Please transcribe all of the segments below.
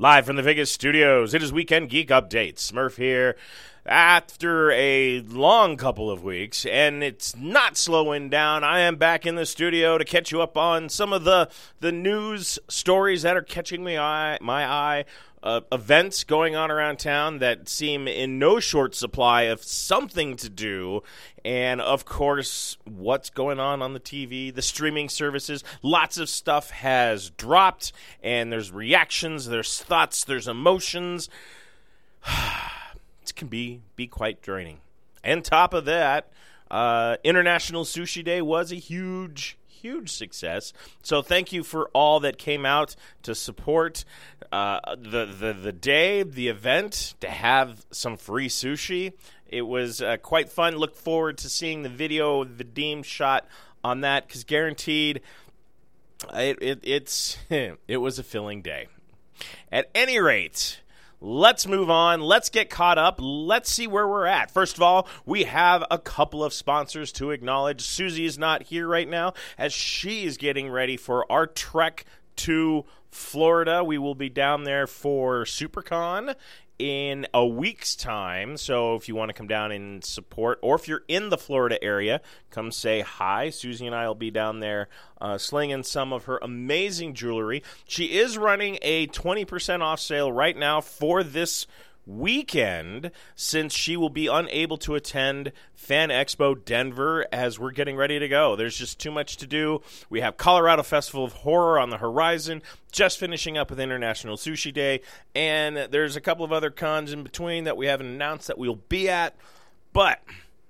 Live from the Vegas studios, it is Weekend Geek Update. Smurf here after a long couple of weeks, and it's not slowing down. I am back in the studio to catch you up on some of the, the news stories that are catching me eye, my eye uh, events going on around town that seem in no short supply of something to do. And of course, what's going on on the TV, the streaming services. Lots of stuff has dropped, and there's reactions, there's thoughts, there's emotions. it can be, be quite draining. And top of that, uh, International Sushi Day was a huge, huge success. So thank you for all that came out to support uh, the, the the day, the event, to have some free sushi. It was uh, quite fun. Look forward to seeing the video the Deem shot on that because guaranteed, it, it it's it was a filling day. At any rate let's move on. Let's get caught up. Let's see where we're at. First of all, we have a couple of sponsors to acknowledge. Susie is not here right now as she is getting ready for our trek to Florida. We will be down there for SuperCon in a week's time. So if you want to come down and support, or if you're in the Florida area, come say hi. Susie and I will be down there uh, slinging some of her amazing jewelry. She is running a 20% off sale right now for this weekend since she will be unable to attend Fan Expo Denver as we're getting ready to go. There's just too much to do. We have Colorado Festival of Horror on the horizon, just finishing up with International Sushi Day, and there's a couple of other cons in between that we haven't announced that we'll be at. But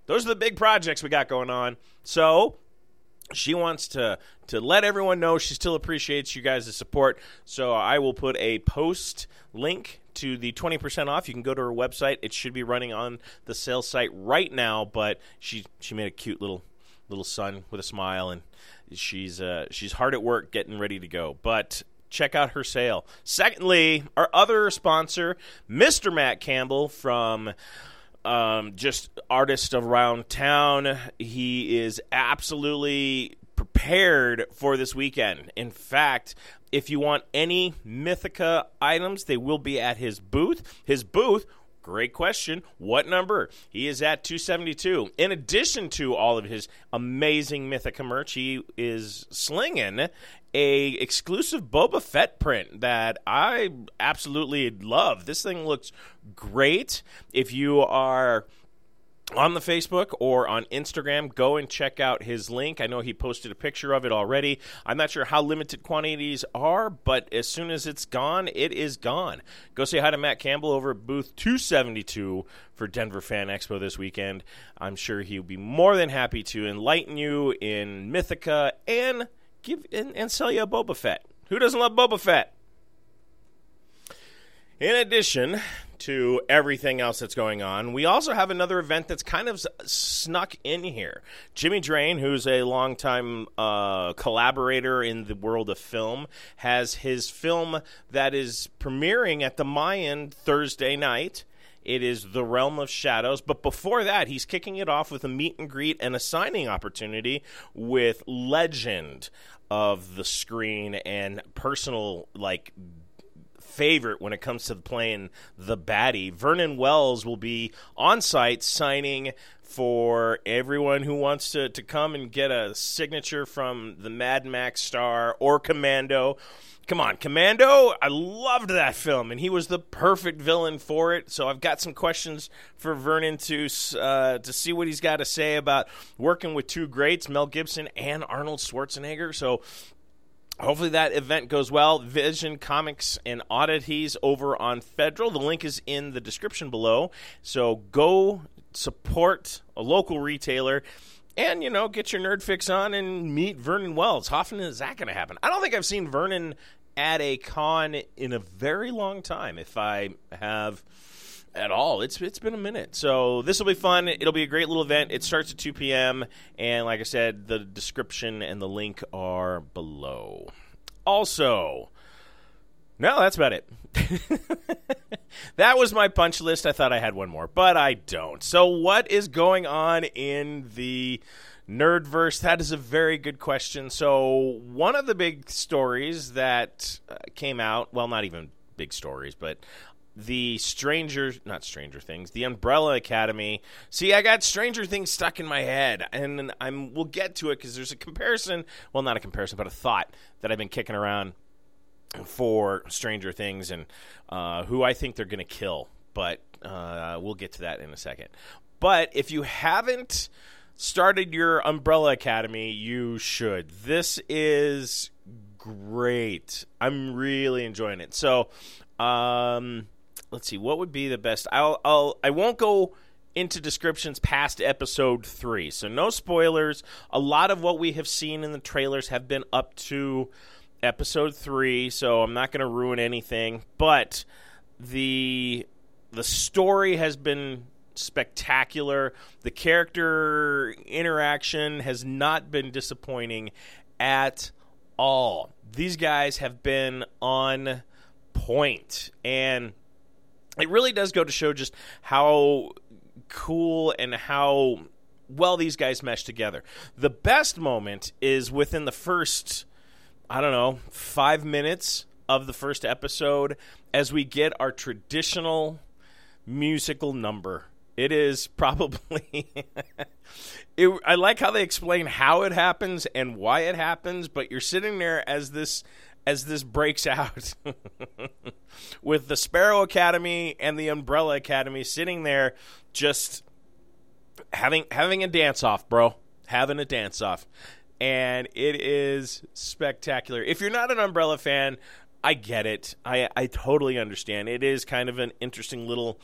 those are the big projects we got going on. So she wants to to let everyone know she still appreciates you guys' support. So I will put a post link to the 20% off. You can go to her website. It should be running on the sales site right now, but she she made a cute little little son with a smile and she's uh, she's hard at work getting ready to go. But check out her sale. Secondly, our other sponsor, Mr. Matt Campbell from um, just artist around town. He is absolutely prepared for this weekend. In fact, if you want any Mythica items, they will be at his booth. His booth Great question. What number? He is at 272. In addition to all of his amazing Mythica merch, he is slinging a exclusive Boba Fett print that I absolutely love. This thing looks great. If you are on the Facebook or on Instagram, go and check out his link. I know he posted a picture of it already. I'm not sure how limited quantities are, but as soon as it's gone, it is gone. Go say hi to Matt Campbell over at booth 272 for Denver Fan Expo this weekend. I'm sure he'll be more than happy to enlighten you in Mythica and give and, and sell you a Boba Fett. Who doesn't love Boba Fett? In addition to everything else that's going on, we also have another event that's kind of snuck in here. Jimmy Drain, who's a longtime uh, collaborator in the world of film, has his film that is premiering at the Mayan Thursday night. It is The Realm of Shadows. But before that, he's kicking it off with a meet and greet and a signing opportunity with legend of the screen and personal, like, favorite when it comes to playing the baddie. Vernon Wells will be on site signing for everyone who wants to, to come and get a signature from the Mad Max star or Commando. Come on, Commando! I loved that film, and he was the perfect villain for it. So I've got some questions for Vernon to uh, to see what he's got to say about working with two greats, Mel Gibson and Arnold Schwarzenegger. So Hopefully that event goes well. Vision Comics and Oddities over on Federal. The link is in the description below. So go support a local retailer and, you know, get your nerd fix on and meet Vernon Wells. How often is that going to happen? I don't think I've seen Vernon at a con in a very long time. If I have at all. It's it's been a minute, so this will be fun. It'll be a great little event. It starts at 2 p.m. and like I said, the description and the link are below. Also, no, that's about it. that was my punch list. I thought I had one more, but I don't. So, what is going on in the nerdverse? That is a very good question. So, one of the big stories that uh, came out, well, not even big stories, but the Stranger, not Stranger Things, the Umbrella Academy. See, I got Stranger Things stuck in my head, and I'm we'll get to it because there's a comparison. Well, not a comparison, but a thought that I've been kicking around for Stranger Things and uh, who I think they're going to kill. But uh, we'll get to that in a second. But if you haven't started your Umbrella Academy, you should. This is great. I'm really enjoying it. So, um, let's see, what would be the best? I'll, I'll I won't go into descriptions past episode three, so no spoilers. A lot of what we have seen in the trailers have been up to episode three, so I'm not going to ruin anything. But the the story has been spectacular. The character interaction has not been disappointing at all. These guys have been on point, and it really does go to show just how cool and how well these guys mesh together. The best moment is within the first I don't know, five minutes of the first episode as we get our traditional musical number. It is probably. it, I like how they explain how it happens and why it happens, but you're sitting there as this as this breaks out with the Sparrow Academy and the Umbrella Academy sitting there just having having a dance off, bro. Having a dance off and it is spectacular. If you're not an Umbrella fan, I get it. I I totally understand. It is kind of an interesting little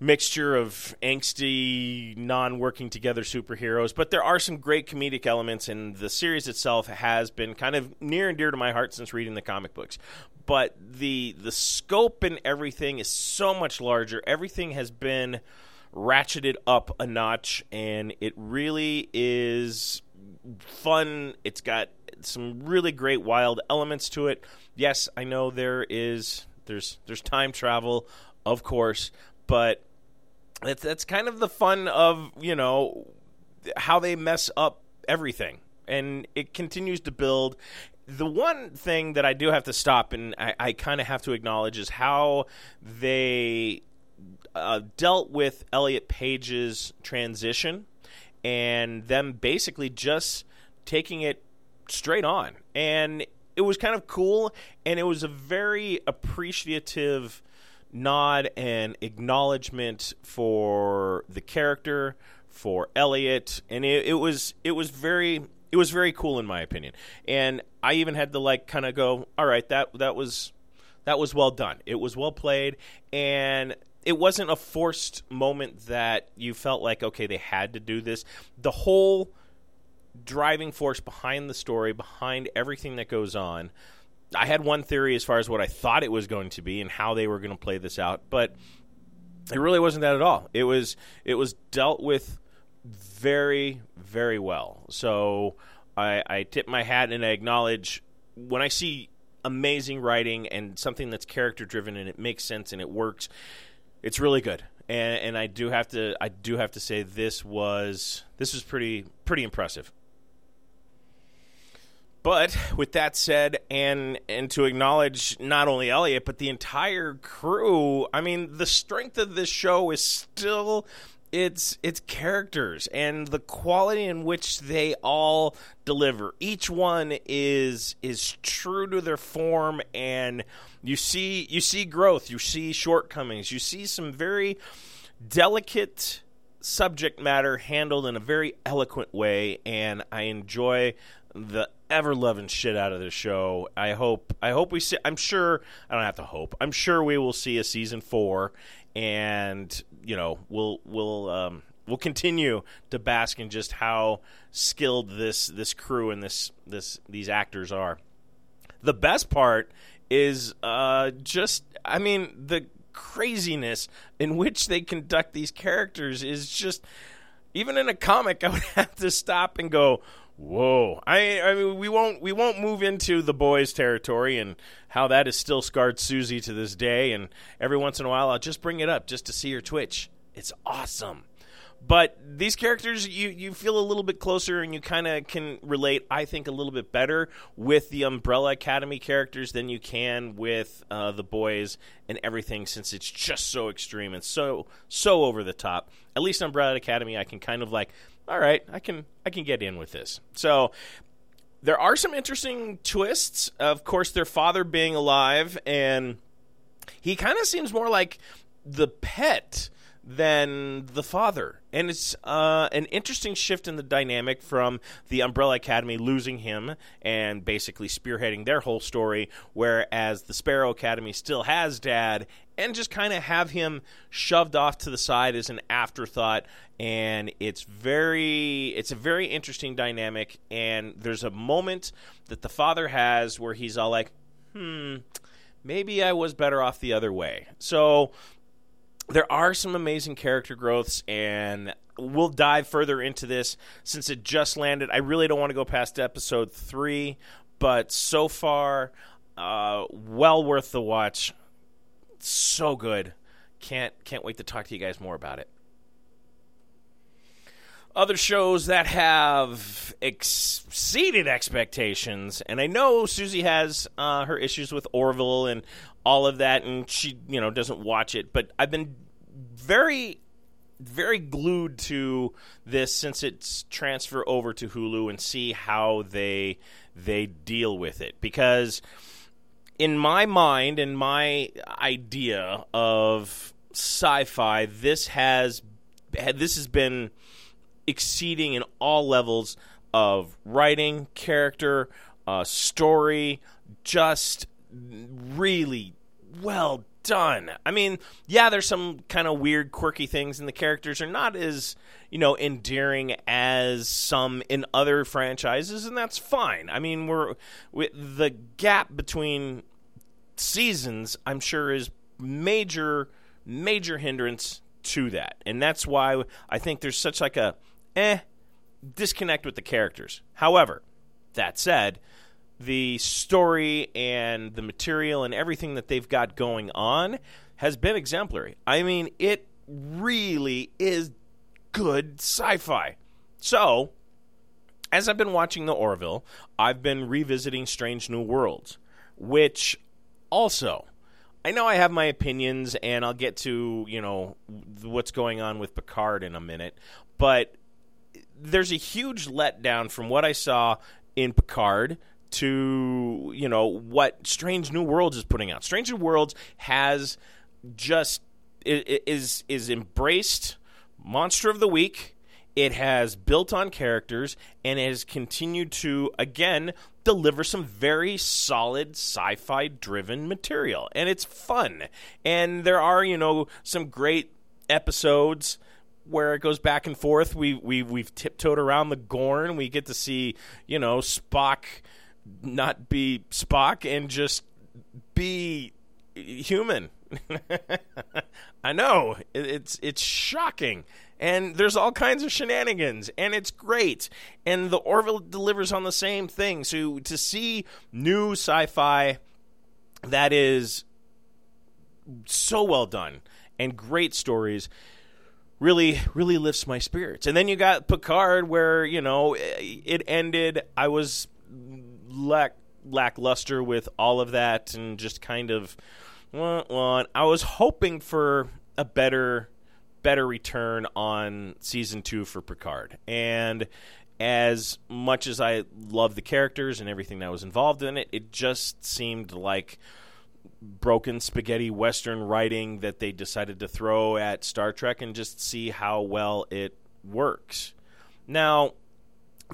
mixture of angsty, non-working together superheroes, but there are some great comedic elements, and the series itself has been kind of near and dear to my heart since reading the comic books. But the the scope and everything is so much larger. Everything has been ratcheted up a notch, and it really is fun. It's got some really great wild elements to it. Yes, I know there is there's there's time travel, of course, but that's that's kind of the fun of you know how they mess up everything, and it continues to build. The one thing that I do have to stop and I, I kind of have to acknowledge is how they uh, dealt with Elliot Page's transition and them basically just taking it straight on. And it was kind of cool, and it was a very appreciative nod and acknowledgement for the character, for Elliot, and it, it was it was very it was very cool in my opinion. And I even had to like kind of go, all right, that that was that was well done. It was well played, and it wasn't a forced moment that you felt like okay they had to do this the whole driving force behind the story behind everything that goes on i had one theory as far as what i thought it was going to be and how they were going to play this out but it really wasn't that at all. It was it was dealt with very very well. So i i tip my hat and i acknowledge when i see amazing writing and something that's character driven and it makes sense and it works it's really good, and, and I do have to I do have to say this was this was pretty pretty impressive. But with that said, and and to acknowledge not only Elliot but the entire crew, I mean, the strength of this show is still its its characters and the quality in which they all deliver. Each one is is true to their form and you see you see growth, you see shortcomings, you see some very delicate subject matter handled in a very eloquent way and I enjoy the ever loving shit out of this show. I hope I hope we see I'm sure I don't have to hope. I'm sure we will see a season 4 and you know, we'll we'll um we'll continue to bask in just how skilled this this crew and this this these actors are. The best part is uh, just, I mean, the craziness in which they conduct these characters is just, even in a comic, I would have to stop and go, Whoa! I, I mean, we won't we won't move into the boys' territory and how that has still scarred Susie to this day. And every once in a while, I'll just bring it up just to see her twitch. It's awesome. But these characters, you, you feel a little bit closer and you kind of can relate, I think, a little bit better with the Umbrella Academy characters than you can with uh, the boys and everything since it's just so extreme and so, so over the top. At least Umbrella Academy, I can kind of like, all right, I can, I can get in with this. So there are some interesting twists. Of course, their father being alive and he kind of seems more like the pet than the father. And it's uh, an interesting shift in the dynamic from the Umbrella Academy losing him and basically spearheading their whole story, whereas the Sparrow Academy still has dad and just kind of have him shoved off to the side as an afterthought. And it's very, it's a very interesting dynamic. And there's a moment that the father has where he's all like, hmm, maybe I was better off the other way. So there are some amazing character growths and we'll dive further into this since it just landed i really don't want to go past episode three but so far uh, well worth the watch so good can't can't wait to talk to you guys more about it other shows that have exceeded expectations, and I know Susie has uh, her issues with Orville and all of that, and she you know doesn't watch it. But I've been very very glued to this since it's transfer over to Hulu and see how they they deal with it because in my mind and my idea of sci-fi this has this has been exceeding in all levels of writing, character, uh, story, just really well done. I mean, yeah, there's some kind of weird, quirky things, and the characters are not as you know endearing as some in other franchises, and that's fine. I mean, we're we, the gap between seasons, I'm sure, is major, major hindrance to that, and that's why I think there's such like a eh disconnect with the characters. However, that said, the story and the material and everything that they've got going on has been exemplary. I mean, it really is good sci fi. So, as I've been watching The Orville, I've been revisiting Strange New Worlds, which also. I know I have my opinions, and I'll get to you know what's going on with Picard in a minute. But there's a huge letdown from what I saw in Picard to you know what Strange New Worlds is putting out. Strange New Worlds has just is is embraced monster of the week. It has built on characters and has continued to again deliver some very solid sci-fi driven material and it's fun. And there are, you know, some great episodes where it goes back and forth. We we we've tiptoed around the Gorn. We get to see you know Spock not be Spock and just be human. I know it's it's shocking, and there's all kinds of shenanigans, and it's great. And the Orville delivers on the same thing. So to see new sci-fi that is so well done and great stories really really lifts my spirits. And then you got Picard where, you know, it ended I was lack lackluster with all of that and just kind of I was hoping for a better better return on season 2 for Picard. And as much as I love the characters and everything that was involved in it, it just seemed like broken spaghetti western writing that they decided to throw at Star Trek and just see how well it works. Now,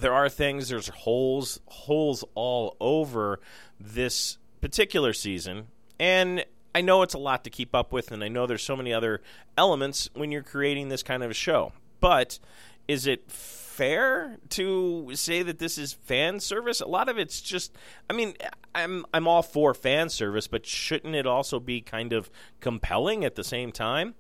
there are things there's holes holes all over this particular season and I know it's a lot to keep up with and I know there's so many other elements when you're creating this kind of a show. But is it fair to say that this is fan service? A lot of it's just I mean, I'm I'm all for fan service, but shouldn't it also be kind of compelling at the same time?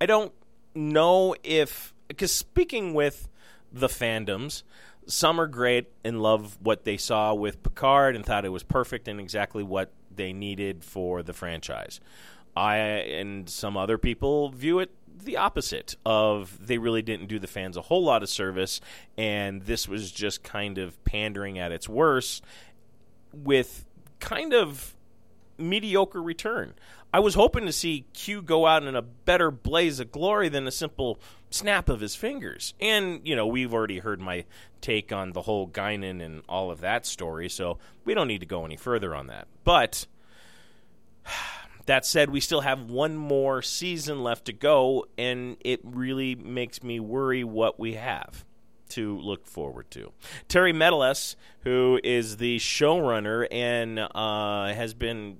I don't know if because speaking with the fandoms, some are great and love what they saw with Picard and thought it was perfect and exactly what they needed for the franchise. I and some other people view it the opposite of they really didn't do the fans a whole lot of service and this was just kind of pandering at its worst with kind of mediocre return. I was hoping to see Q go out in a better blaze of glory than a simple snap of his fingers. And, you know, we've already heard my take on the whole Guinan and all of that story, so we don't need to go any further on that. But that said, we still have one more season left to go, and it really makes me worry what we have to look forward to. Terry Matalas, who is the showrunner and uh, has been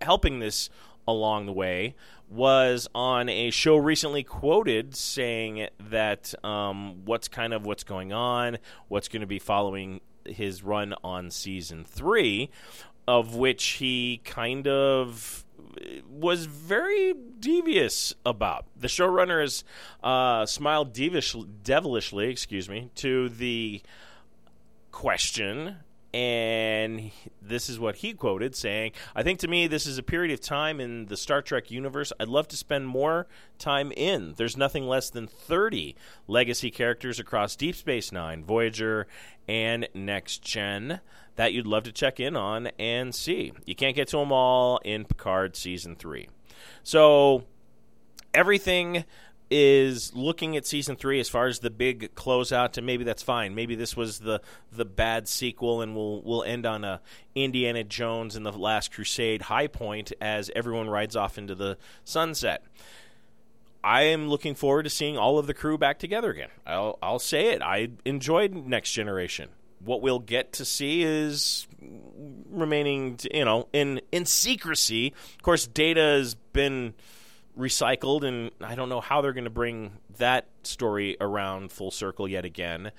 helping this along the way, was on a show recently quoted saying that um, what's kind of what's going on, what's going to be following his run on season three, of which he kind of was very devious about. The showrunner has uh, smiled devish, devilishly, excuse me, to the question and this is what he quoted saying i think to me this is a period of time in the star trek universe i'd love to spend more time in. There's nothing less than 30 legacy characters across deep space nine voyager and next gen that you'd love to check in on and see. You can't get to them all in picard season 3 so everything is looking at season three as far as the big closeout, and maybe that's fine. Maybe this was the the bad sequel, and we'll we'll end on a Indiana Jones and the Last Crusade high point as everyone rides off into the sunset. I am looking forward to seeing all of the crew back together again. I'll I'll say it. I enjoyed Next Generation. What we'll get to see is remaining, you know, in in secrecy. Of course, Data has been recycled, and I don't know how they're going to bring that story around full circle yet again.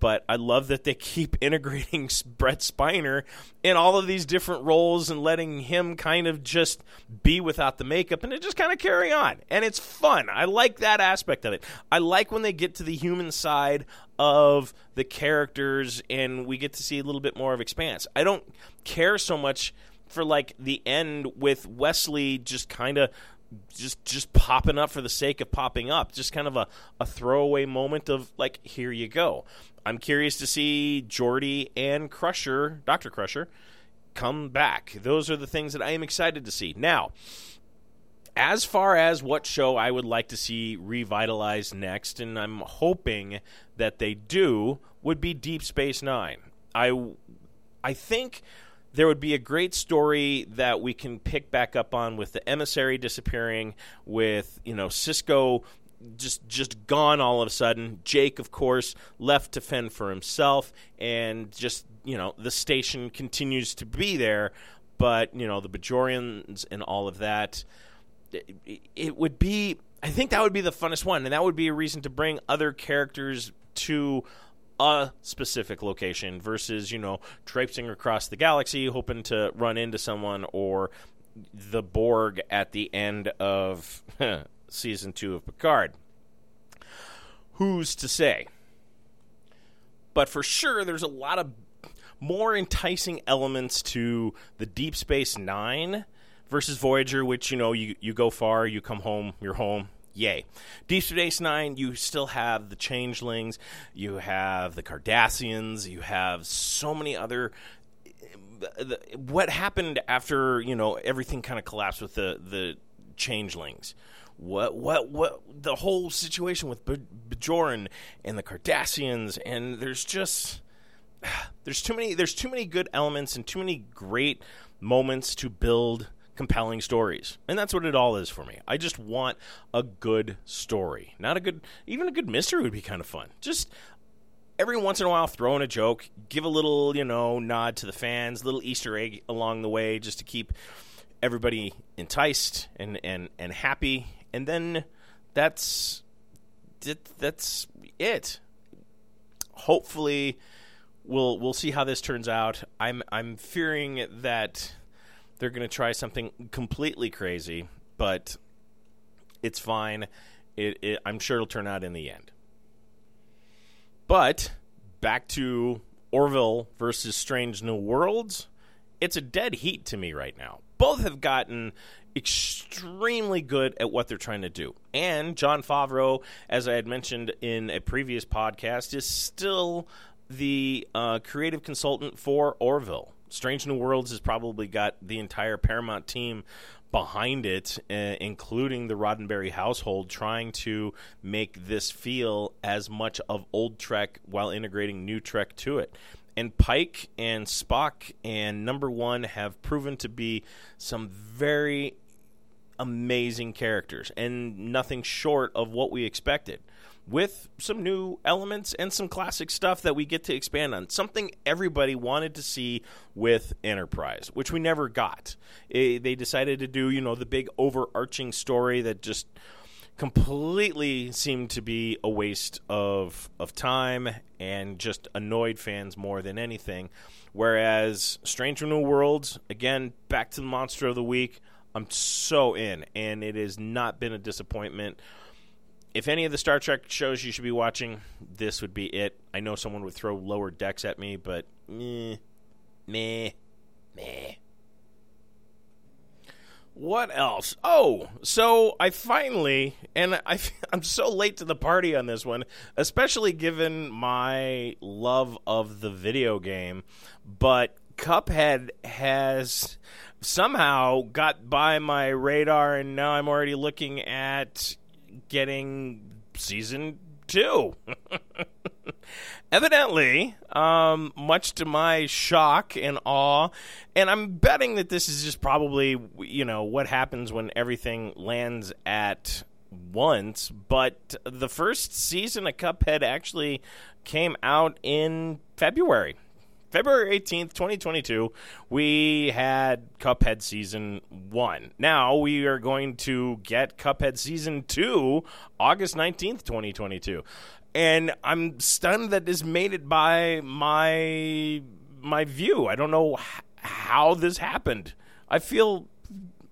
But I love that they keep integrating Brent Spiner in all of these different roles and letting him kind of just be without the makeup and it just kind of carry on. And it's fun. I like that aspect of it. I like when they get to the human side of the characters and we get to see a little bit more of Expanse. I don't care so much for like the end with Wesley just kind of just just popping up for the sake of popping up. Just kind of a, a throwaway moment of like, here you go. I'm curious to see Geordi and Crusher, Doctor Crusher, come back. Those are the things that I am excited to see. Now, as far as what show I would like to see revitalized next, and I'm hoping that they do, would be Deep Space Nine. I I think there would be a great story that we can pick back up on with the emissary disappearing, with you know Sisko just just gone all of a sudden. Jake, of course, left to fend for himself, and just you know the station continues to be there, but you know the Bajorians and all of that. It, it would be. I think that would be the funnest one, and that would be a reason to bring other characters to a specific location versus, you know, traipsing across the galaxy hoping to run into someone or the Borg at the end of season two of Picard. Who's to say? But for sure, there's a lot of more enticing elements to the Deep Space Nine versus Voyager, which, you know, you, you go far, you come home, you're home, yay. Deep Space Nine, you still have the Changelings, you have the Cardassians, you have so many other. What happened after you know everything kind of collapsed with the the Changelings? What what what the whole situation with Bajoran and the Cardassians, and there's just there's too many there's too many good elements and too many great moments to build compelling stories. And that's what it all is for me. I just want a good story. Not a good even a good mystery would be kind of fun. Just every once in a while throw in a joke, give a little, you know, nod to the fans, little Easter egg along the way just to keep everybody enticed and and and happy. And then that's that's it. Hopefully, we'll we'll see how this turns out. I'm I'm fearing that they're going to try something completely crazy, but it's fine. It, it, I'm sure it'll turn out in the end. But back to Orville versus Strange New Worlds. It's a dead heat to me right now. Both have gotten extremely good at what they're trying to do. And Jon Favreau, as I had mentioned in a previous podcast, is still the uh, creative consultant for Orville. Strange New Worlds has probably got the entire Paramount team behind it, uh, including the Roddenberry household, trying to make this feel as much of old Trek while integrating new Trek to it. And Pike and Spock and Number One have proven to be some very amazing characters and nothing short of what we expected with some new elements and some classic stuff that we get to expand on. Something everybody wanted to see with Enterprise, which we never got. It, they decided to do, you know, the big overarching story that just completely seemed to be a waste of of time and just annoyed fans more than anything. Whereas Stranger New Worlds, again, back to the monster of the week. I'm so in, and it has not been a disappointment if any of the Star Trek shows you should be watching, this would be it. I know someone would throw lower decks at me, but meh, meh, meh. What else? Oh, so I finally, and I, I'm so late to the party on this one, especially given my love of the video game, but Cuphead has somehow got by my radar, and now I'm already looking at getting season two. Evidently, um, much to my shock and awe, and I'm betting that this is just probably you know what happens when everything lands at once. But the first season of Cuphead actually came out in February. February 18th, 2022, we had Cuphead Season 1. Now we are going to get Cuphead Season 2 August 19th, 2022. And I'm stunned that this made it by my my view. I don't know how this happened. I feel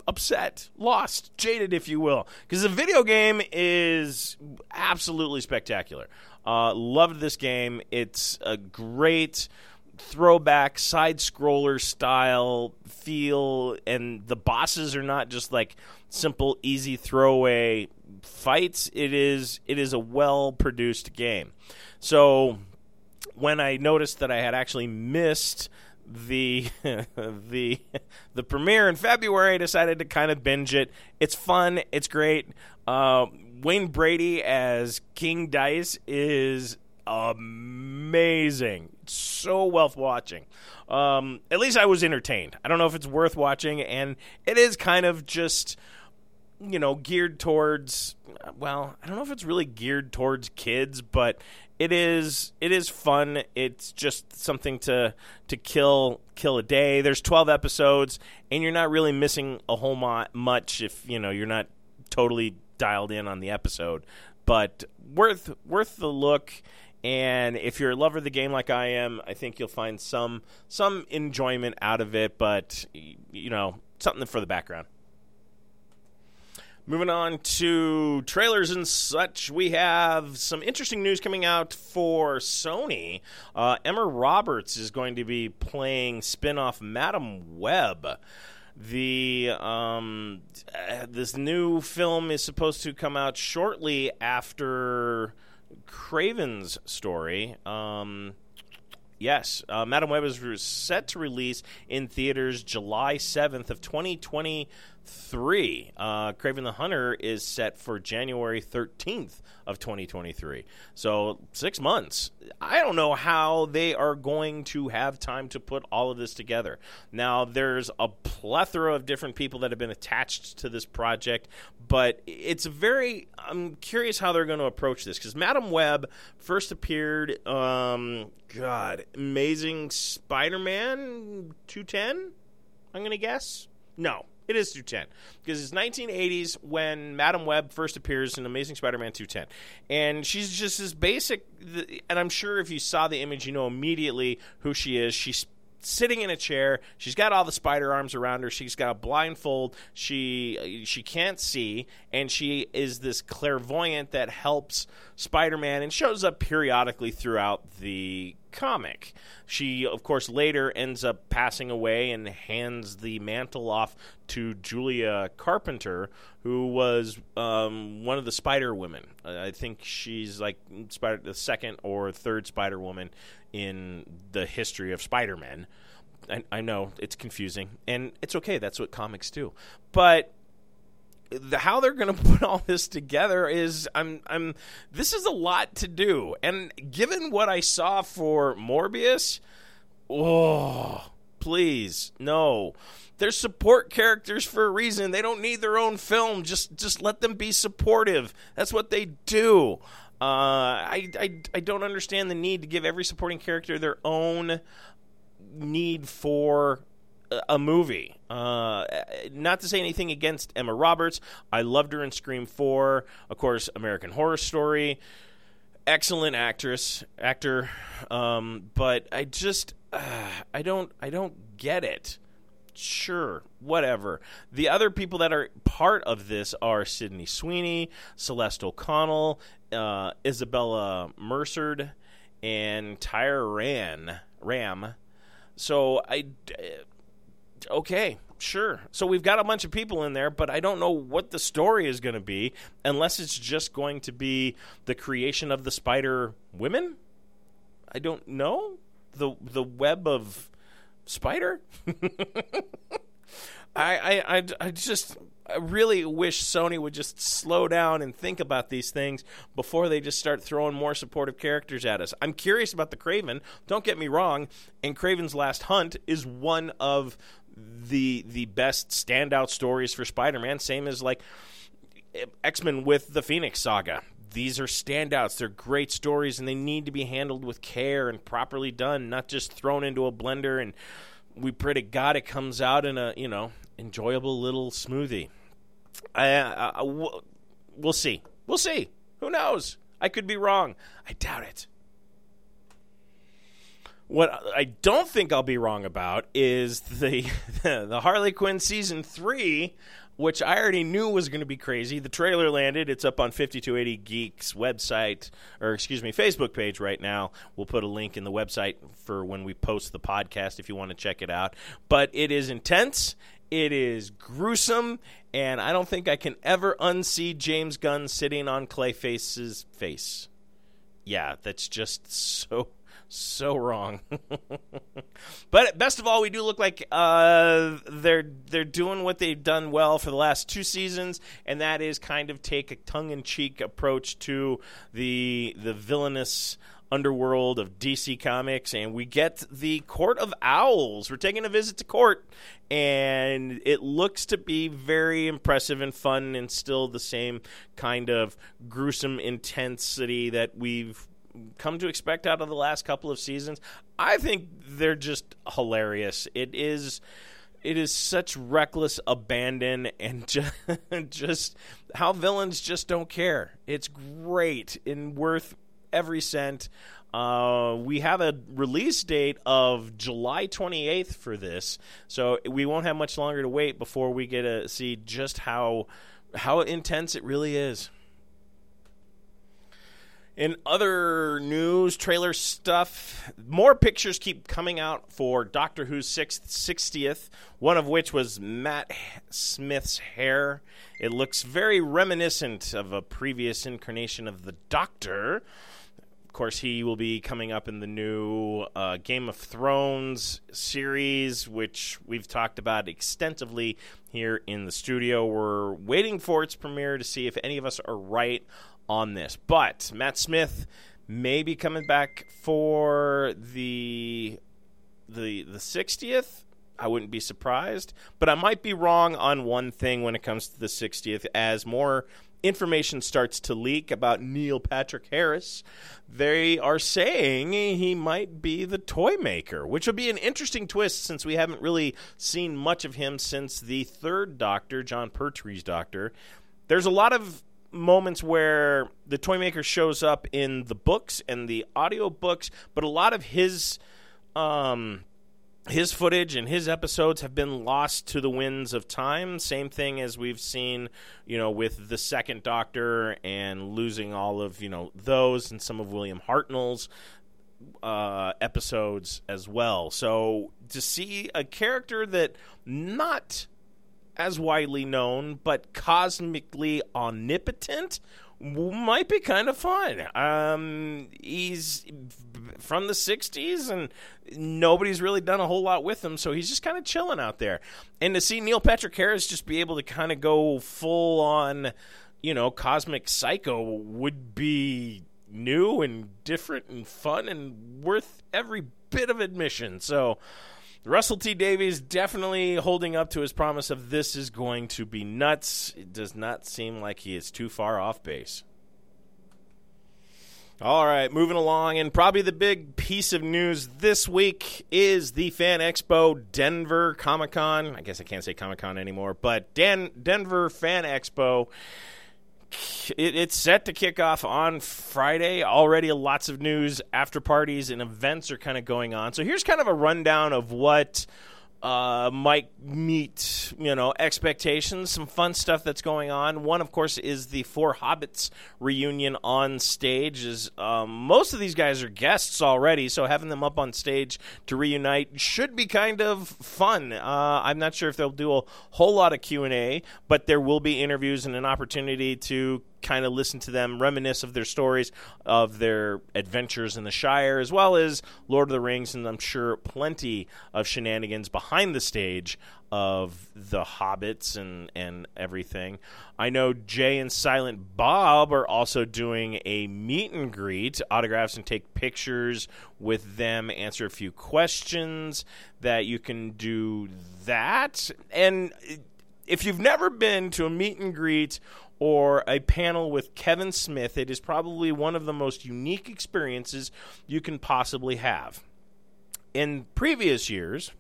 upset, lost, jaded, if you will, because the video game is absolutely spectacular. Uh, loved this game. It's a great throwback side scroller style feel and the bosses are not just like simple easy throwaway fights it is it is a well produced game so when i noticed that i had actually missed the the the premiere in February. I decided to kind of binge it. It's fun. It's great. Uh, Wayne Brady as King Dice is amazing. So worth watching. Um, at least I was entertained. I don't know if it's worth watching, and it is kind of just you know geared towards. Well, I don't know if it's really geared towards kids, but it is it is fun. It's just something to to kill kill a day. There's 12 episodes, and you're not really missing a whole lot much if you know you're not totally dialed in on the episode. But worth worth the look and if you're a lover of the game like I am, I think you'll find some some enjoyment out of it. But you know, something for the background. Moving on to trailers and such, we have some interesting news coming out for Sony. Uh, Emma Roberts is going to be playing spin-off Madame Web. The um, uh, this new film is supposed to come out shortly after Kraven's story. Um, yes, uh, Madame Web is set to release in theaters July 7th of 2023. Uh, Kraven the Hunter is set for January 13th of 2023. So six months. I don't know how they are going to have time to put all of this together. Now, there's a plethora of different people that have been attached to this project, but it's very. I'm curious how they're going to approach this because Madame Web first appeared. Um, God, Amazing Spider-Man 210. I'm going to guess. No, It is 210 because it's 1980s when Madame Web first appears in Amazing Spider-Man 210, and she's just as basic. And I'm sure if you saw the image, you know immediately who she is. She's sitting in a chair. She's got all the spider arms around her. She's got a blindfold. She she can't see, and she is this clairvoyant that helps Spider-Man and shows up periodically throughout the comic. She, of course, later ends up passing away and hands the mantle off to Julia Carpenter, who was um, one of the Spider Women. I think she's like Spider, the second or third Spider Woman in the history of Spider Man. I, I know it's confusing, and it's okay. That's what comics do. But the, how they're going to put all this together is I'm I'm this is a lot to do, and given what I saw for Morbius, oh please no. They're support characters for a reason. They don't need their own film. Just just let them be supportive. That's what they do. Uh, I, I I don't understand the need to give every supporting character their own need for a movie. Uh, not to say anything against Emma Roberts. I loved her in Scream 4. Of course, American Horror Story. Excellent actress, actor. Um, but I just, uh, I don't, I don't get it. Sure, whatever. The other people that are part of this are Sydney Sweeney, Celeste O'Connor, uh, Isabella Merced, and Tyra Ran, Ram. So I, okay, sure. So we've got a bunch of people in there, but I don't know what the story is going to be unless it's just going to be the creation of the spider women. I don't know the the web of spider. I, I I I just I really wish Sony would just slow down and think about these things before they just start throwing more supportive characters at us. I'm curious about the Kraven. Don't get me wrong, and Kraven's Last Hunt is one of the the best standout stories for Spider-Man. Same as like X-Men with the Phoenix Saga. These are standouts. They're great stories, and they need to be handled with care and properly done, not just thrown into a blender and we pray to God it comes out in a you know enjoyable little smoothie. I, I, I, we'll see. We'll see. Who knows? I could be wrong. I doubt it. What I don't think I'll be wrong about is the the Harley Quinn season three, which I already knew was going to be crazy. The trailer landed. It's up on 5280 Geeks website, or excuse me, Facebook page right now. We'll put a link in the website for when we post the podcast if you want to check it out. But it is intense. It is gruesome, and I don't think I can ever unsee James Gunn sitting on Clayface's face. Yeah, that's just so so wrong. but best of all, we do look like uh, they're they're doing what they've done well for the last two seasons, and that is kind of take a tongue in cheek approach to the the villainous underworld of DC Comics, and we get the Court of Owls. We're taking a visit to court, and it looks to be very impressive and fun, and still the same kind of gruesome intensity that we've come to expect out of the last couple of seasons. I think they're just hilarious. It is it is such reckless abandon and just, just how villains just don't care. It's great and worth every cent. Uh, we have a release date of July 28th for this, so we won't have much longer to wait before we get to see just how how intense it really is. In other news, trailer stuff, more pictures keep coming out for Doctor Who's sixth, 60th, one of which was Matt Smith's hair. It looks very reminiscent of a previous incarnation of the Doctor. Of course, he will be coming up in the new uh, Game of Thrones series, which we've talked about extensively here in the studio. We're waiting for its premiere to see if any of us are right on this. But Matt Smith may be coming back for the the the 60th. I wouldn't be surprised, but I might be wrong on one thing when it comes to the 60th as more information starts to leak about Neil Patrick Harris, they are saying he might be the toy maker, which would be an interesting twist since we haven't really seen much of him since the third Doctor, Jon Pertwee's Doctor. There's a lot of moments where the toy maker shows up in the books and the audio books, but a lot of his um, his footage and his episodes have been lost to the winds of time. Same thing as we've seen, you know, with the second Doctor and losing all of you know those and some of William Hartnell's uh, episodes as well. So to see a character that not as widely known but cosmically omnipotent might be kind of fun. Um, he's from the 60s and nobody's really done a whole lot with him, so he's just kind of chilling out there. And to see Neil Patrick Harris just be able to kind of go full on, you know, cosmic psycho would be new and different and fun and worth every bit of admission. So, Russell T Davies definitely holding up to his promise of this is going to be nuts. It does not seem like he is too far off base. All right, moving along, and probably the big piece of news this week is the Fan Expo Denver Comic Con. I guess I can't say Comic Con anymore, but Dan- Denver Fan Expo it, it's set to kick off on Friday. Already, lots of news, after parties, and events are kind of going on. So here's kind of a rundown of what uh, might meet you know expectations. Some fun stuff that's going on. One, of course, is the Four Hobbits reunion on stage. Is um, most of these guys are guests already, so having them up on stage to reunite should be kind of fun. Uh, I'm not sure if they'll do a whole lot of Q and A, but there will be interviews and an opportunity to kind of listen to them reminisce of their stories of their adventures in the Shire, as well as Lord of the Rings, and I'm sure plenty of shenanigans behind the stage of the hobbits and and everything. I know Jay and Silent Bob are also doing a meet and greet, autographs and take pictures with them, answer a few questions that you can do that. And if you've never been to a meet and greet or a panel with Kevin Smith, it is probably one of the most unique experiences you can possibly have. In previous years,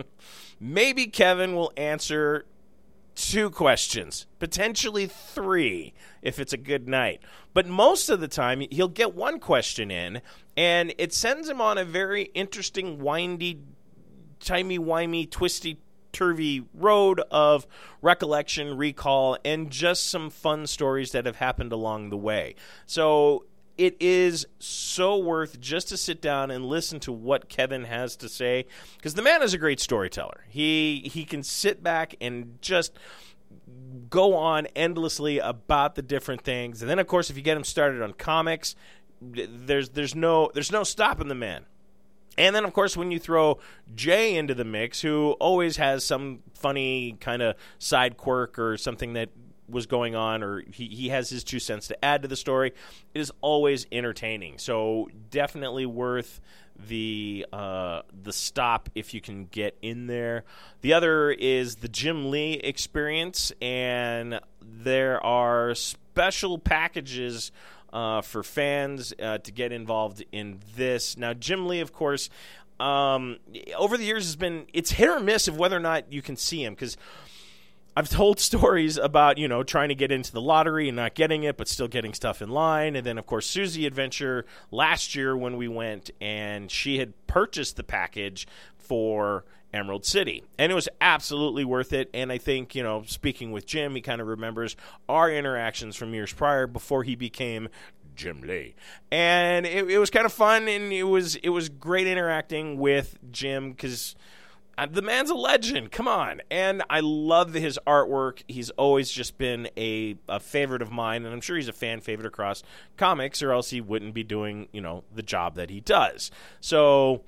maybe Kevin will answer two questions, potentially three if it's a good night. But most of the time, he'll get one question in, and it sends him on a very interesting, windy, timey-wimey, twisty turvy road of recollection, recall, and just some fun stories that have happened along the way. So it is so worth just to sit down and listen to what Kevin has to say because the man is a great storyteller. He he can sit back and just go on endlessly about the different things. And then of course if you get him started on comics, there's there's no there's no stopping the man. And then, of course, when you throw Jay into the mix, who always has some funny kind of side quirk or something that was going on, or he, he has his two cents to add to the story, it is always entertaining. So definitely worth the uh, the stop if you can get in there. The other is the Jim Lee experience, and there are special packages uh, for fans uh, to get involved in this. Now, Jim Lee, of course, um, over the years has been it's hit or miss of whether or not you can see him because. I've told stories about, you know, trying to get into the lottery and not getting it, but still getting stuff in line. And then, of course, Susie Adventure last year when we went and she had purchased the package for Emerald City. And it was absolutely worth it. And I think, you know, speaking with Jim, he kind of remembers our interactions from years prior before he became Jim Lee. And it, it was kind of fun and it was it was great interacting with Jim because uh, the man's a legend. Come on. And I love his artwork. He's always just been a, a favorite of mine, and I'm sure he's a fan favorite across comics, or else he wouldn't be doing, you know, the job that he does. So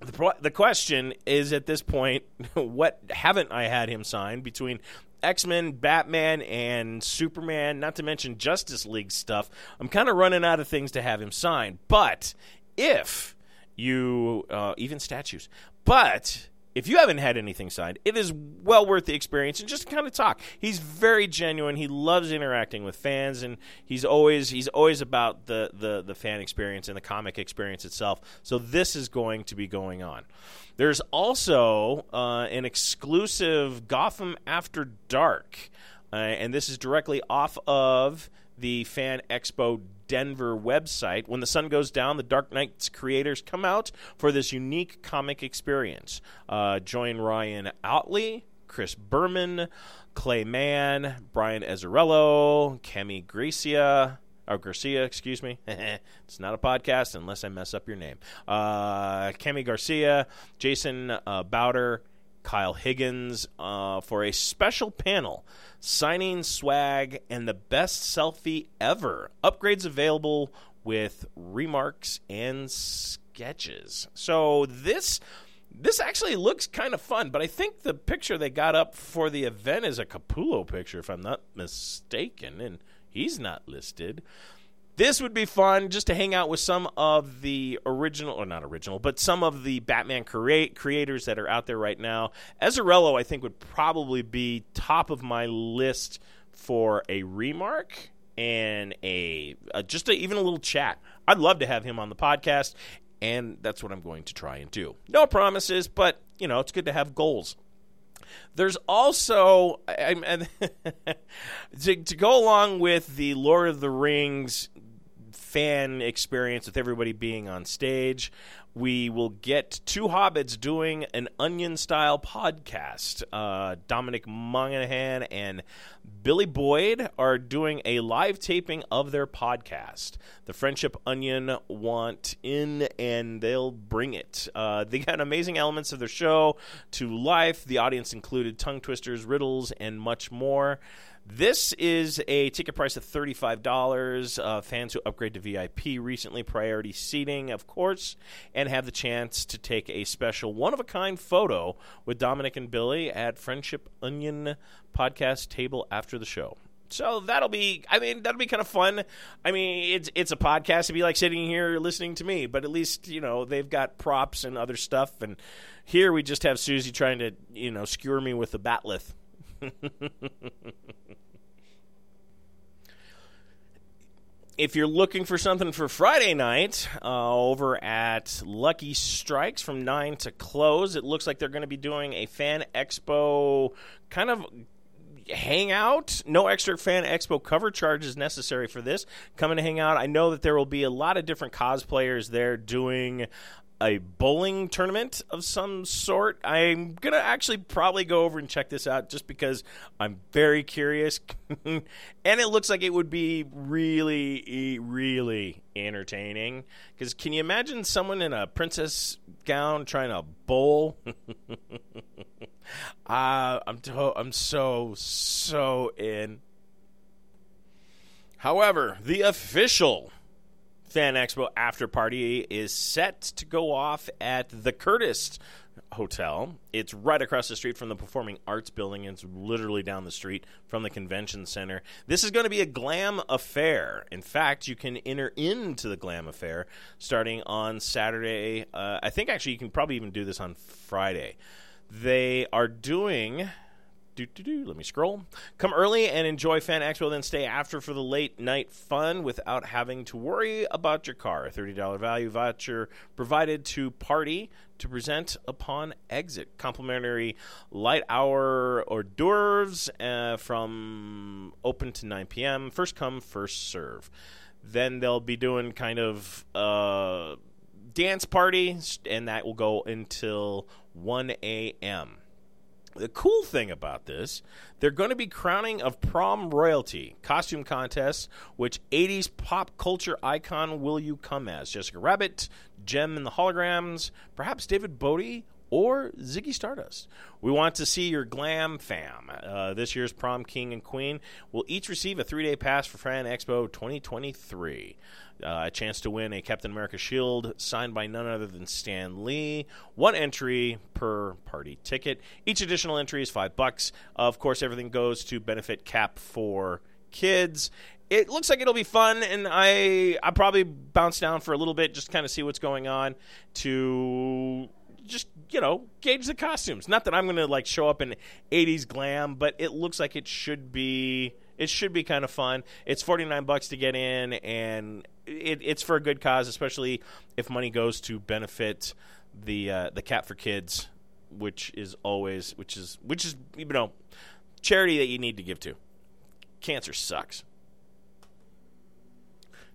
the, the question is at this point, what haven't I had him sign between X Men, Batman, and Superman, not to mention Justice League stuff? I'm kind of running out of things to have him sign. But if you, uh, even statues, but if you haven't had anything signed, it is well worth the experience and just kind of talk. He's very genuine. He loves interacting with fans, and he's always he's always about the the the fan experience and the comic experience itself. So this is going to be going on. There's also uh, an exclusive Gotham After Dark, uh, and this is directly off of the Fan Expo Denver website. When the sun goes down, the Dark Knight's creators come out for this unique comic experience. Uh, join Ryan Ottley, Chris Burnham, Clay Mann, Brian Azzarello, Kami Gracia. Oh, Garcia, excuse me. it's not a podcast unless I mess up your name. Uh, Kami Garcia, Jason uh, Bowder, Kyle Higgins uh, for a special panel signing swag and the best selfie ever. Upgrades available with remarks and sketches. So this this actually looks kind of fun, but I think the picture they got up for the event is a Capullo picture, if I'm not mistaken, and he's not listed. This would be fun just to hang out with some of the original, or not original, but some of the Batman create, creators that are out there right now. Azzarello, I think, would probably be top of my list for a remark and a, a just a, even a little chat. I'd love to have him on the podcast, and that's what I'm going to try and do. No promises, but you know, it's good to have goals. There's also I, I, to, to go along with the Lord of the Rings fan experience with everybody being on stage. We will get two hobbits doing an onion style podcast. Uh, Dominic Monaghan and Billy Boyd are doing a live taping of their podcast. The Friendship Onion want in and they'll bring it. Uh, they got amazing elements of their show to life. The audience included tongue twisters, riddles, and much more. This is a ticket price of $35. Uh, fans who upgrade to VIP recently priority seating, of course, and have the chance to take a special one of a kind photo with Dominic and Billy at Friendship Onion podcast table after the show. So that'll be I mean that'll be kind of fun. I mean it's it's a podcast to be like sitting here listening to me, but at least, you know, they've got props and other stuff and here we just have Susie trying to, you know, skewer me with the bat'leth. If you're looking for something for Friday night uh, over at Lucky Strikes from 9 to close, it looks like they're going to be doing a fan expo kind of hangout. No extra fan expo cover charges necessary for this. Coming to hang out. I know that there will be a lot of different cosplayers there doing a bowling tournament of some sort. I'm gonna actually probably go over and check this out just because I'm very curious, and it looks like it would be really, really entertaining. Because can you imagine someone in a princess gown trying to bowl? uh, I'm to- I'm so so in. However, the official Fan Expo after party is set to go off at the Curtis Hotel. It's right across the street from the Performing Arts Building. It's literally down the street from the convention center. This is going to be a glam affair. In fact, you can enter into the glam affair starting on Saturday. Uh, I think actually you can probably even do this on Friday. They are doing do, do, do. Let me scroll. Come early and enjoy Fan Expo, then stay after for the late night fun without having to worry about your car. A $30 value voucher provided to party to present upon exit. Complimentary light hour hors d'oeuvres uh, from open to 9 p.m. First come, first serve. Then they'll be doing kind of uh, dance party, and that will go until 1 a.m. The cool thing about this, they're going to be crowning of prom royalty costume contests. Which 80s pop culture icon will you come as? Jessica Rabbit, Jem and the Holograms, perhaps David Bowie or Ziggy Stardust. We want to see your glam fam. Uh, this year's prom king and queen will each receive a three day pass for Fan Expo 2023. Uh, a chance to win a Captain America shield signed by none other than Stan Lee. One entry per party ticket. Each additional entry is five bucks. Of course, everything goes to benefit Cap for kids. It looks like it'll be fun, and I I probably bounce down for a little bit just kind of see what's going on to just you know gauge the costumes. Not that I'm going to like show up in 80s glam, but it looks like it should be. It should be kind of fun. It's 49 bucks to get in, and it, it's for a good cause, especially if money goes to benefit the uh, the Cat for Kids, which is always which is which is you know charity that you need to give to. Cancer sucks.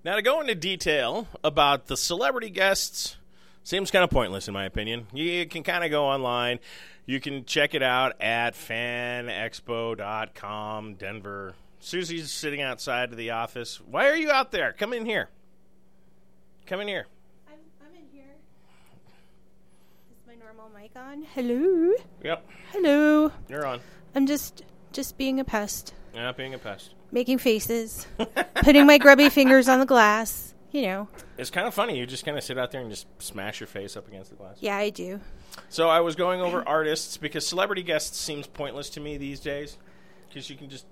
Now to go into detail about the celebrity guests seems kind of pointless in my opinion. You can kind of go online. You can check it out at fanexpo.com Denver. Susie's sitting outside of the office. Why are you out there? Come in here. Come in here. I'm, I'm in here. Is my normal mic on? Hello. Yep, Hello. you're on. I'm just just being a pest, You're not being a pest. making faces, putting my grubby fingers on the glass. You know. It's kind of funny. You just kind of sit out there and just smash your face up against the glass. Yeah, I do. So I was going over artists because celebrity guests seems pointless to me these days because you can just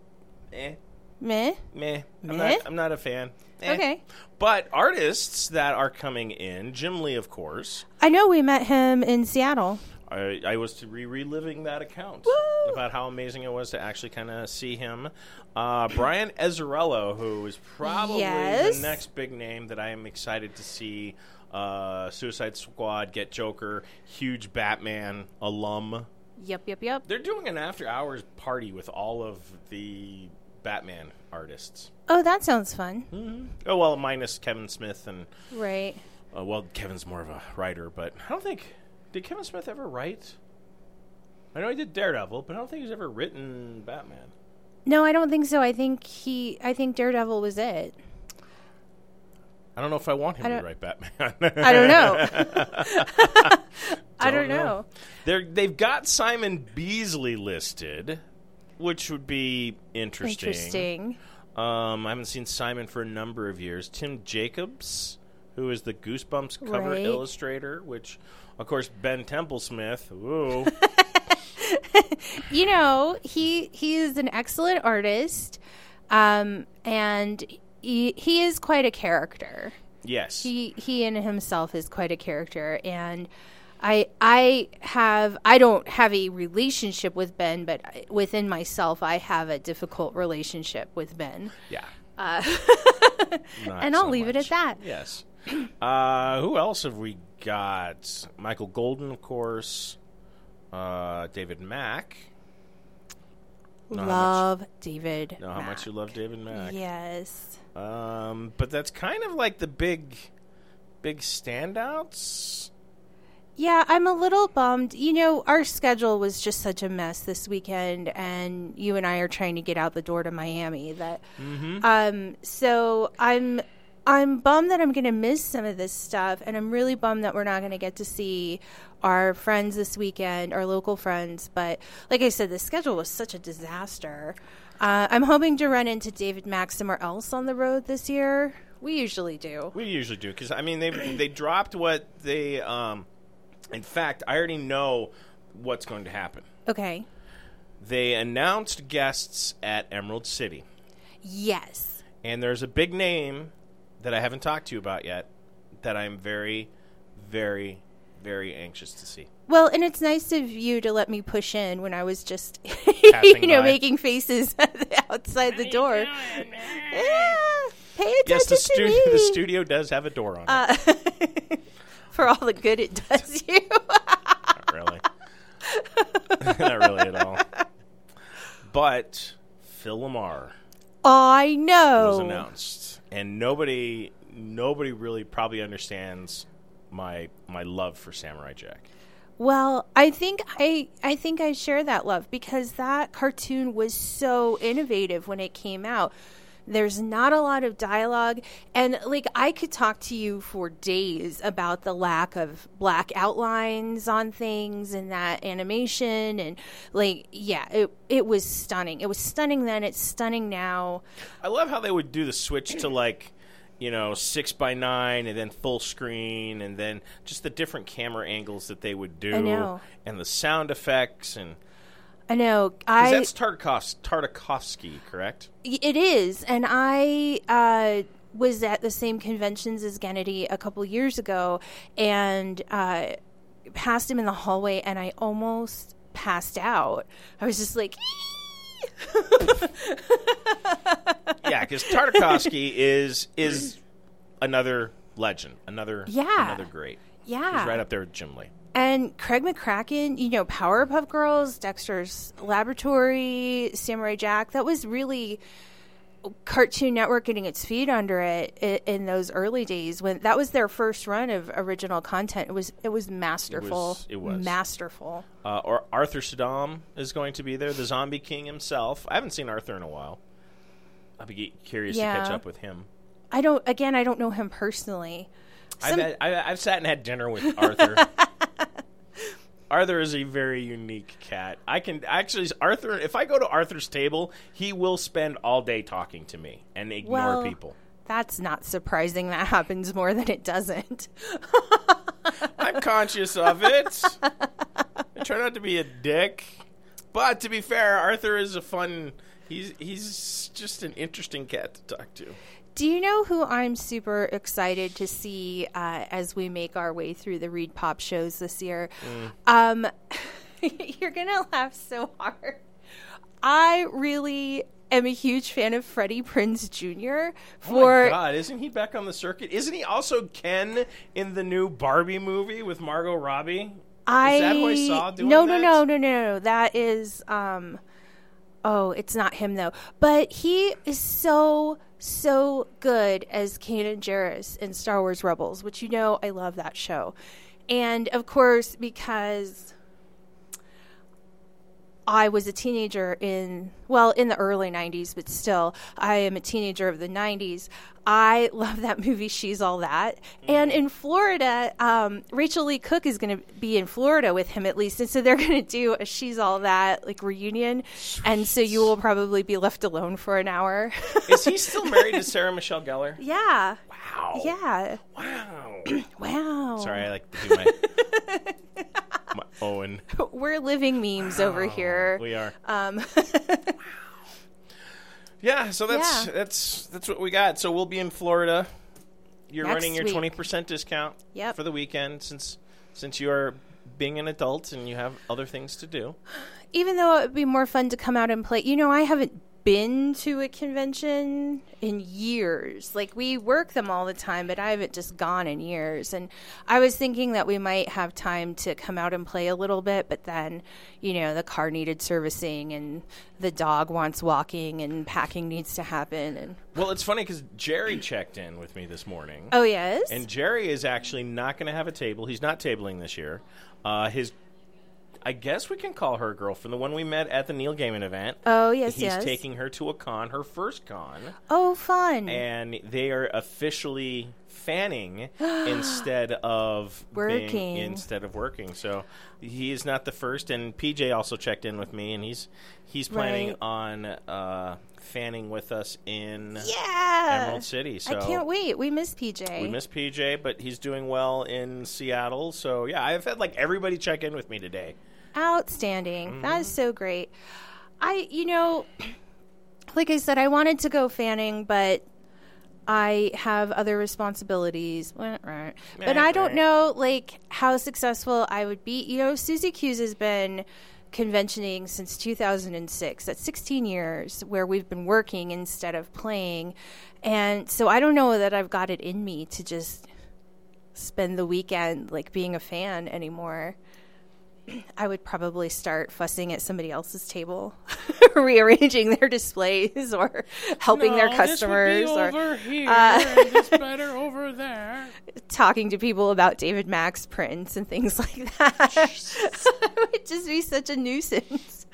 eh Meh. meh. I'm Meh? not, I'm not a fan. Eh. Okay. But artists that are coming in, Jim Lee, of course. I know we met him in Seattle. I, I was to re reliving that account Woo! about how amazing it was to actually kind of see him. Uh, Brian Azzarello, who is probably Yes. the next big name that I am excited to see. Uh, Suicide Squad, Get Joker, huge Batman alum. Yep, yep, yep. They're doing an after hours party with all of the Batman artists. Oh, that sounds fun. Oh well, minus Kevin Smith and Right. uh, well, Kevin's more of a writer, but I don't think did Kevin Smith ever write. I know he did Daredevil, but I don't think he's ever written Batman. No, I don't think so. I think he. I think Daredevil was it. I don't know if I want him I to write Batman. I don't know. I don't know. They're they've got Simon Bisley listed, which would be interesting. Interesting. Um, I haven't seen Simon for a number of years. Tim Jacobus, who is the Goosebumps cover Right. illustrator, which, of course, Ben Templesmith. Ooh, you know he he is an excellent artist um and he, he is quite a character yes. he he in himself is quite a character and i i have i don't have a relationship with ben but within myself i have a difficult relationship with ben yeah. uh, and i'll so leave it at that Yes. Uh, who else have we got? Michael Golden, of course. Uh, David Mack. Know how much- love david Know how much you love David Mack. yes Um, but that's kind of like the big, big standouts. Yeah, I'm a little bummed. You know, our schedule was just such a mess this weekend, and you and I are trying to get out the door to Miami. That, um, so I'm, I'm bummed that I'm going to miss some of this stuff, and I'm really bummed that we're not going to get to see our friends this weekend, our local friends. But like I said, the schedule was such a disaster. Uh, I'm hoping to run into David Mack somewhere else on the road this year. We usually do. We usually do because I mean they they dropped what they. Um, in fact, I already know what's going to happen. Okay. They announced guests at Emerald City, Yes. and there's a big name that I haven't talked to you about yet that I'm very, very, very anxious to see. Well, and it's nice of you to let me push in when I was just, you know, by. making faces outside the door. Yeah, pay attention Yes, the, to stu- me. the studio does have a door on it. Uh, for all the good it does you. Not really. Not really at all. But Phil LaMarr I know. was announced, and nobody, nobody really probably understands my my love for Samurai Jack. Well, I think I I think I share that love because that cartoon was so innovative when it came out. There's not a lot of dialogue and like I could talk to you for days about the lack of black outlines on things and that animation and like yeah, it it was stunning. It was stunning then, it's stunning now. I love how they would do the switch to like, you know, six by nine, and then full screen, and then just the different camera angles that they would do, and the sound effects, and I know. I that's Tartakov- Tartakovsky, correct? It is, and I uh, was at the same conventions as Genndy a couple years ago, and uh, passed him in the hallway and I almost passed out. I was just like, yeah, because Tartakovsky is is another legend, another Yeah. another great. yeah. He's right up there with Jim Lee. And Craig McCracken, you know, Powerpuff Girls, Dexter's Laboratory, Samurai Jack, that was really Cartoon Network getting its feet under it in those early days when that was their first run of original content. It was it was masterful. it was. masterful. Uh, or Arthur Suydam is going to be there, the Zombie King himself. I haven't seen Arthur in a while. I'll be curious to catch up with him. I don't again I don't know him personally. I've, Some- had, I, I've sat and had dinner with Arthur. Arthur is a very unique cat. I can actually Arthur. If I go to Arthur's table, he will spend all day talking to me and ignore Well, people. That's not surprising. That happens more than it doesn't. I'm conscious of it. I try not to be a dick, but to be fair, Arthur is a fun. He's he's just an interesting cat to talk to. Do you know who I'm super excited to see uh, as we make our way through the ReedPop shows this year? Um, you're gonna laugh so hard. I really am a huge fan of Freddie Prinze Jr. Oh for my God, isn't he back on the circuit? Isn't he also Ken in the new Barbie movie with Margot Robbie? I Is that who I saw doing no, that? no, no, no, no, no. That is um. Oh, it's not him though. But he is so so good as Kanan Jarrus in Star Wars Rebels, which you know I love that show, and of course because I was a teenager in, well, in the early 90s, but still, I am a teenager of the 90s. I love that movie, She's All That. And in Florida, um, Rachael Leigh Cook is going to be in Florida with him at least. And so they're going to do a She's All That, like, reunion. And so you will probably be left alone for an hour. Is he still married to Sarah Michelle Gellar? yeah. Wow. Yeah. Wow. Wow. Sorry, I like to do my, my Owen. We're living memes over here. We are. Um, Yeah, so that's Yeah. that's that's what we got. So we'll be in Florida. You're Next running your week. twenty percent discount Yep. for the weekend since since you are being an adult and you have other things to do. even though it would be more fun to come out and play, you know, I haven't been to a convention in years. Like we work them all the time, but I haven't just gone in years. And I was thinking that we might have time to come out and play a little bit, but then, you know, the car needed servicing and the dog wants walking and packing needs to happen and Well, it's funny because Jerry checked in with me this morning. Oh yes. And Jerry is actually not going to have a table. He's not tabling this year. Uh, his, I guess we can call her girlfriend, the one we met at the Neil Gaiman event. oh yes, He's yes. taking her to a con, her first con, oh fun. and they are officially fanning instead of being- Working. instead of working. So he is not the first. And PJ also checked in with me, and he's he's planning Right. on uh, fanning with us in yeah. Emerald City. So I can't wait. We miss PJ. we miss PJ, but he's doing well in Seattle. So yeah, I've had like everybody check in with me today. Outstanding. That Mm-hmm. is so great. I, you know, like I said, I wanted to go fanning, but I have other responsibilities. But I don't know, like, how successful I would be. You know, Susie Q's has been conventioning since 2006. That's 16 years where we've been working instead of playing. And so I don't know that I've got it in me to just spend the weekend like being a fan anymore. I would probably start fussing at somebody else's table, rearranging their displays or helping their customers or here, uh, and better over there. talking to people about David Mack's prints and things like that. it would just be such a nuisance.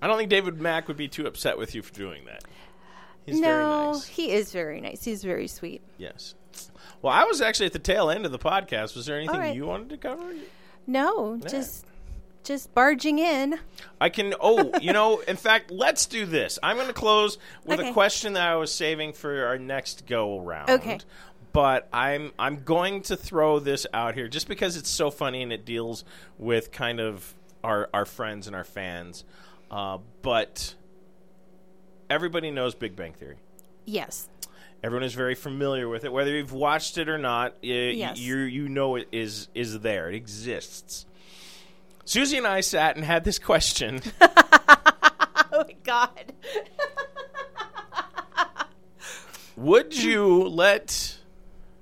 I don't think David Mack would be too upset with you for doing that. He's no, very nice. he is very nice. He's very sweet. Yes. Well, I was actually at the tail end of the podcast. Was there anything right. you wanted to cover? No, just just barging in. I can. Oh, you know, in fact, let's do this. I'm going to close with a question that I was saving for our next go around. Okay. But I'm I'm going to throw this out here just because it's so funny and it deals with kind of our our friends and our fans. Uh, but everybody knows Big Bang Theory. Yes. Everyone is very familiar with it, whether you've watched it or not. y- Yes. you you know it is is there. It exists. Susie and I sat and had this question. Oh my god. Would you let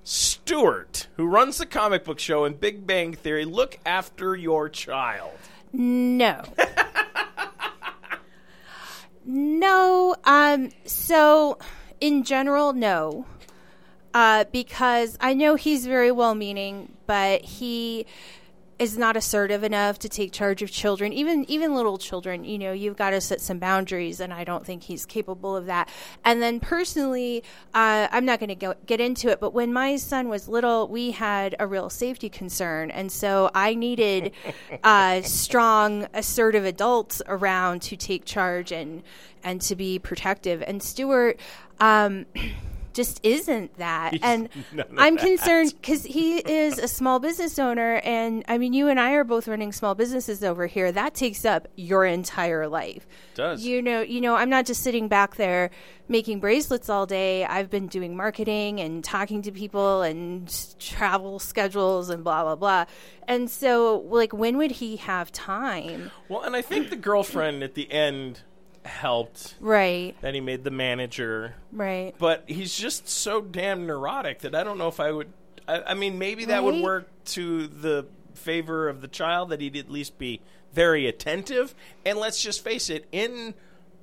Stuart, who runs the comic book show in Big Bang Theory, look after your child? No. no. Um. So, in general, no. Uh, because I know he's very well meaning, but he is not assertive enough to take charge of children, even even little children. You know, you've got to set some boundaries, and I don't think he's capable of that. And then personally, uh, I'm not going to get into it, but when my son was little, we had a real safety concern, and so I needed uh, strong, assertive adults around to take charge and and to be protective. And Stuart. Um, just isn't that. and I'm that. concerned because he is a small business owner. And I mean, you and I are both running small businesses over here. That takes up your entire life. does. You know, you know, I'm not just sitting back there making bracelets all day. I've been doing marketing and talking to people and travel schedules and blah blah blah. And so, like, when would he have time? Well, and I think the girlfriend at the end helped. Right, That he made the manager, right. but he's just so damn neurotic that I don't know if I would. I, I mean, maybe that would work to the favor of the child that he'd at least be very attentive. And let's just face it, in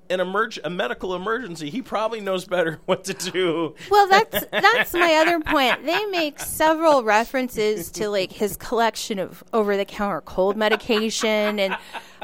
an emerg- a medical emergency, he probably knows better what to do. Well, that's that's my other point. They make several references to like his collection of over-the-counter cold medication and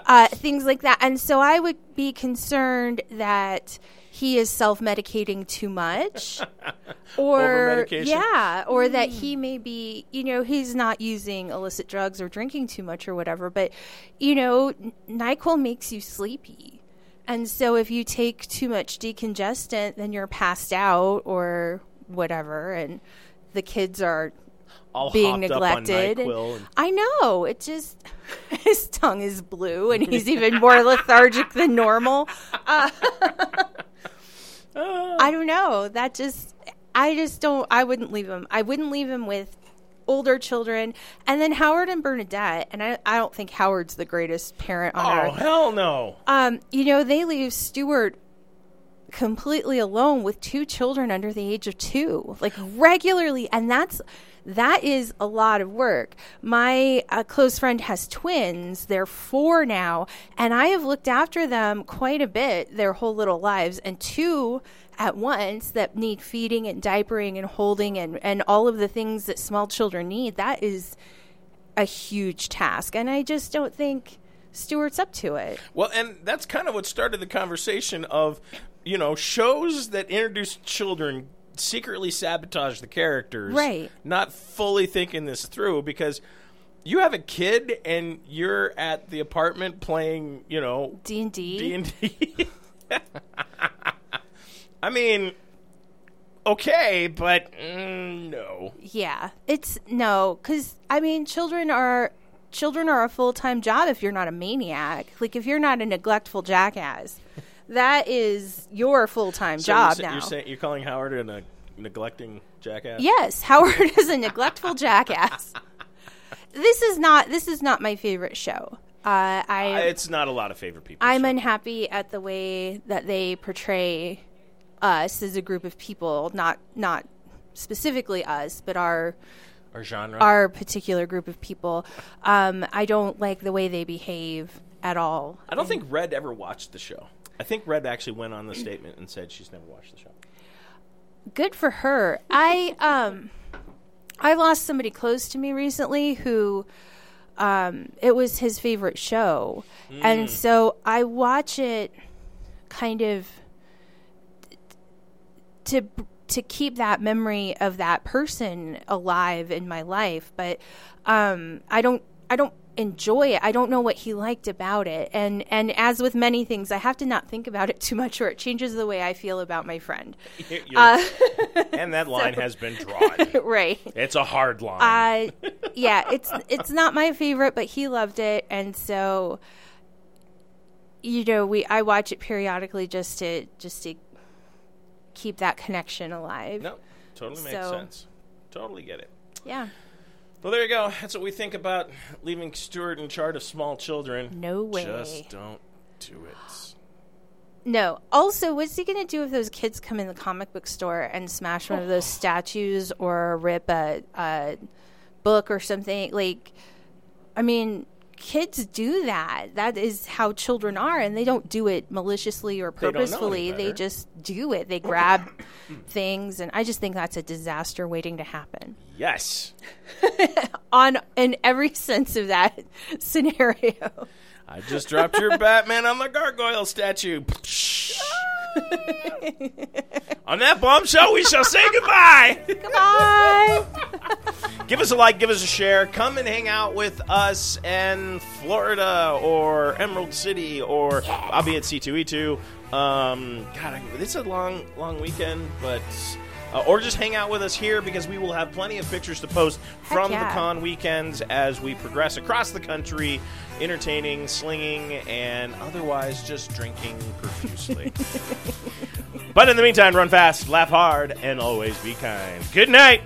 uh, things like that, and so I would be concerned that he is self-medicating too much, or yeah, or that he may be, you know, he's not using illicit drugs or drinking too much or whatever. But you know, N- Nyquil makes you sleepy. And so if you take too much decongestant, then you're passed out or whatever, and the kids are All being hopped up on neglected. and- I know. It just his tongue is blue, and he's even more lethargic than normal. Uh, I don't know. That just I just don't. I wouldn't leave him. I wouldn't leave him with older children, and then Howard and Bernadette. And I, I don't think Howard's the greatest parent on oh earth. hell no! Um, you know, they leave Stuart completely alone with two children under the age of two, like regularly, and that's that is a lot of work. My uh, close friend has twins; they're four now, and I have looked after them quite a bit their whole little lives, and two at once that need feeding and diapering and holding and and all of the things that small children need. That is a huge task, and I just don't think. Stuart's up to it. Well, and that's kind of what started the conversation of, you know, shows that introduce children secretly sabotage the characters, Right. Not fully thinking this through because you have a kid and you're at the apartment playing, you know, D and D. D and D. I mean, okay, but mm, no. Yeah, it's no, because I mean, children are children are a full time job if you're not a maniac. Like if you're not a neglectful jackass, that is your full time So job you're, now. You're saying you're calling Howard a ne- neglecting jackass? yes, Howard is a neglectful jackass. This is not this is not my favorite show. Uh, I Uh, It's not a lot of favorite people. I'm so. unhappy at the way that they portray us as a group of people, not not specifically us, but our Our genre. our particular group of people. Um, I don't like the way they behave at all. I don't think Red ever watched the show. I think Red actually went on the statement and said she's never watched the show. Good for her. I um, I lost somebody close to me recently who. Um, it was his favorite show, and so I watch it kind of to to keep that memory of that person alive in my life but um i don't i don't enjoy it i don't know what he liked about it and and as with many things i have to not think about it too much or it changes the way i feel about my friend uh, and that line has been drawn. right It's a hard line. uh yeah it's it's not my favorite but he loved it and so you know we i watch it periodically just to just to keep that connection alive. No, totally makes So- sense. Totally get it. Yeah. Well, there you go. That's what we think about leaving Stuart in charge of small children. No way. Just don't do it. No. Also, what's he going to do if those kids come in the comic book store and smash one of those oh. statues or rip a, a book or something? Like, I mean, kids do that. That is how children are, and they don't do it maliciously or don't know any purposefully. They better. just do it. They grab things, and I just think that's a disaster waiting to happen. Yes. On in every sense of that scenario. I just dropped your Batman on the gargoyle statue. on that bombshell, we shall say goodbye. Bye. Give us a like, give us a share. Come and hang out with us in Florida or Emerald City or I'll be at C2E2. Um, God, I, it's a long, long weekend, but. Uh, or just hang out with us here because we will have plenty of pictures to post from the con weekends as we progress across the country, entertaining, slinging, and otherwise just drinking profusely. but in the meantime, run fast, laugh hard, and always be kind. Good night.